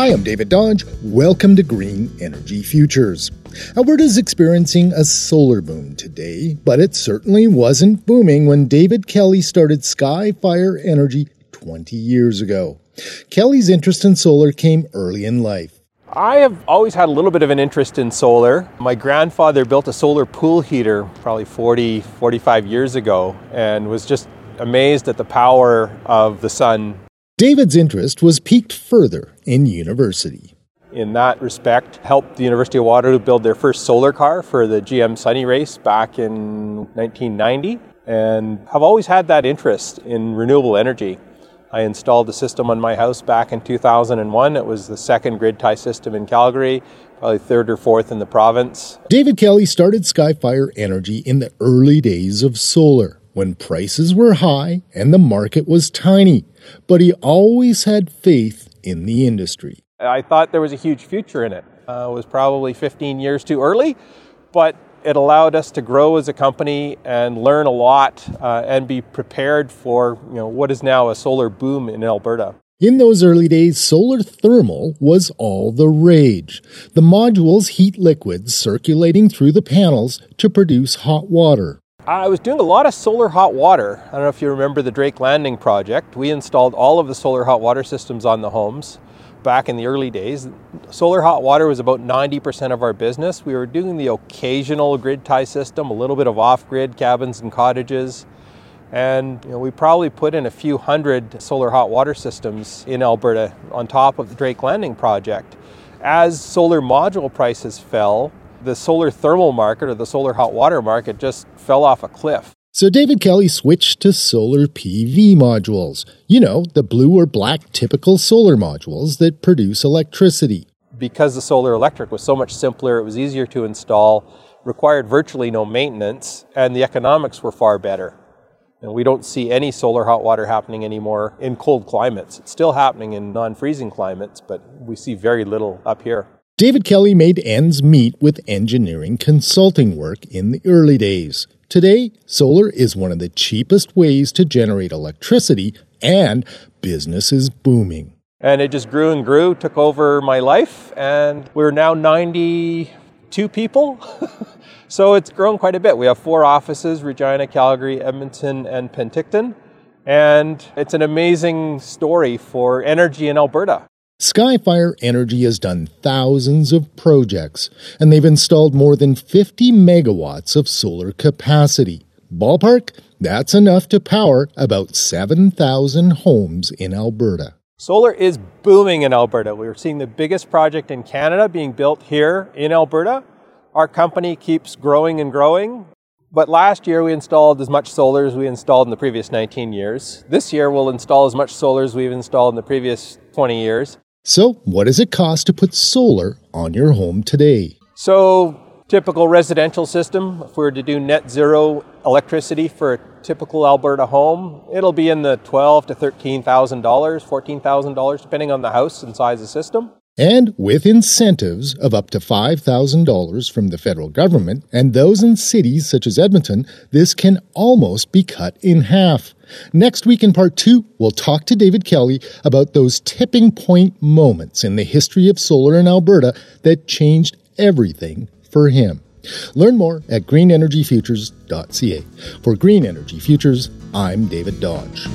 Hi, I'm David Dodge. Welcome to Green Energy Futures. Alberta's experiencing a solar boom today, but it certainly wasn't booming when David Kelly started Skyfire Energy 20 years ago. Kelly's interest in solar came early in life. I have always had a little bit of an interest in solar. My grandfather built a solar pool heater probably 40, 45 years ago and was just amazed at the power of the sun. David's interest was piqued further in university. In that respect, helped the University of Waterloo build their first solar car for the GM Sunrayce back in 1990 and have always had that interest in renewable energy. I installed a system on my house back in 2001. It was the second grid tie system in Calgary, probably third or fourth in the province. David Kelly started Skyfire Energy in the early days of solar, when prices were high and the market was tiny. But he always had faith in the industry. I thought there was a huge future in it. Uh, it was probably 15 years too early, but it allowed us to grow as a company and learn a lot uh, and be prepared for you know what is now a solar boom in Alberta. In those early days, solar thermal was all the rage. The modules heat liquids circulating through the panels to produce hot water. I was doing a lot of solar hot water. I don't know if you remember the Drake Landing project. We installed all of the solar hot water systems on the homes back in the early days. Solar hot water was about 90% of our business. We were doing the occasional grid tie system, a little bit of off grid cabins and cottages. And you know, we probably put in a few hundred solar hot water systems in Alberta on top of the Drake Landing project. As solar module prices fell, the solar thermal market or the solar hot water market just fell off a cliff. So David Kelly switched to solar PV modules. You know, the blue or black typical solar modules that produce electricity. Because the solar electric was so much simpler, it was easier to install, required virtually no maintenance, and the economics were far better. And we don't see any solar hot water happening anymore in cold climates. It's still happening in non freezing climates, but we see very little up here. David Kelly made ends meet with engineering consulting work in the early days. Today, solar is one of the cheapest ways to generate electricity, and business is booming. And it just grew and grew, took over my life, and we're now 92 people. so it's grown quite a bit. We have four offices Regina, Calgary, Edmonton, and Penticton. And it's an amazing story for energy in Alberta. Skyfire Energy has done thousands of projects, and they've installed more than 50 megawatts of solar capacity. Ballpark, that's enough to power about 7,000 homes in Alberta. Solar is booming in Alberta. We're seeing the biggest project in Canada being built here in Alberta. Our company keeps growing and growing. But last year we installed as much solar as we installed in the previous 19 years. This year we'll install as much solar as we've installed in the previous 20 years. So, what does it cost to put solar on your home today? So, typical residential system, if we were to do net zero electricity for a typical Alberta home, it'll be in the twelve to thirteen thousand dollars, fourteen thousand dollars, depending on the house and size of system. And with incentives of up to $5,000 from the federal government and those in cities such as Edmonton, this can almost be cut in half. Next week in part two, we'll talk to David Kelly about those tipping point moments in the history of solar in Alberta that changed everything for him. Learn more at greenenergyfutures.ca. For Green Energy Futures, I'm David Dodge.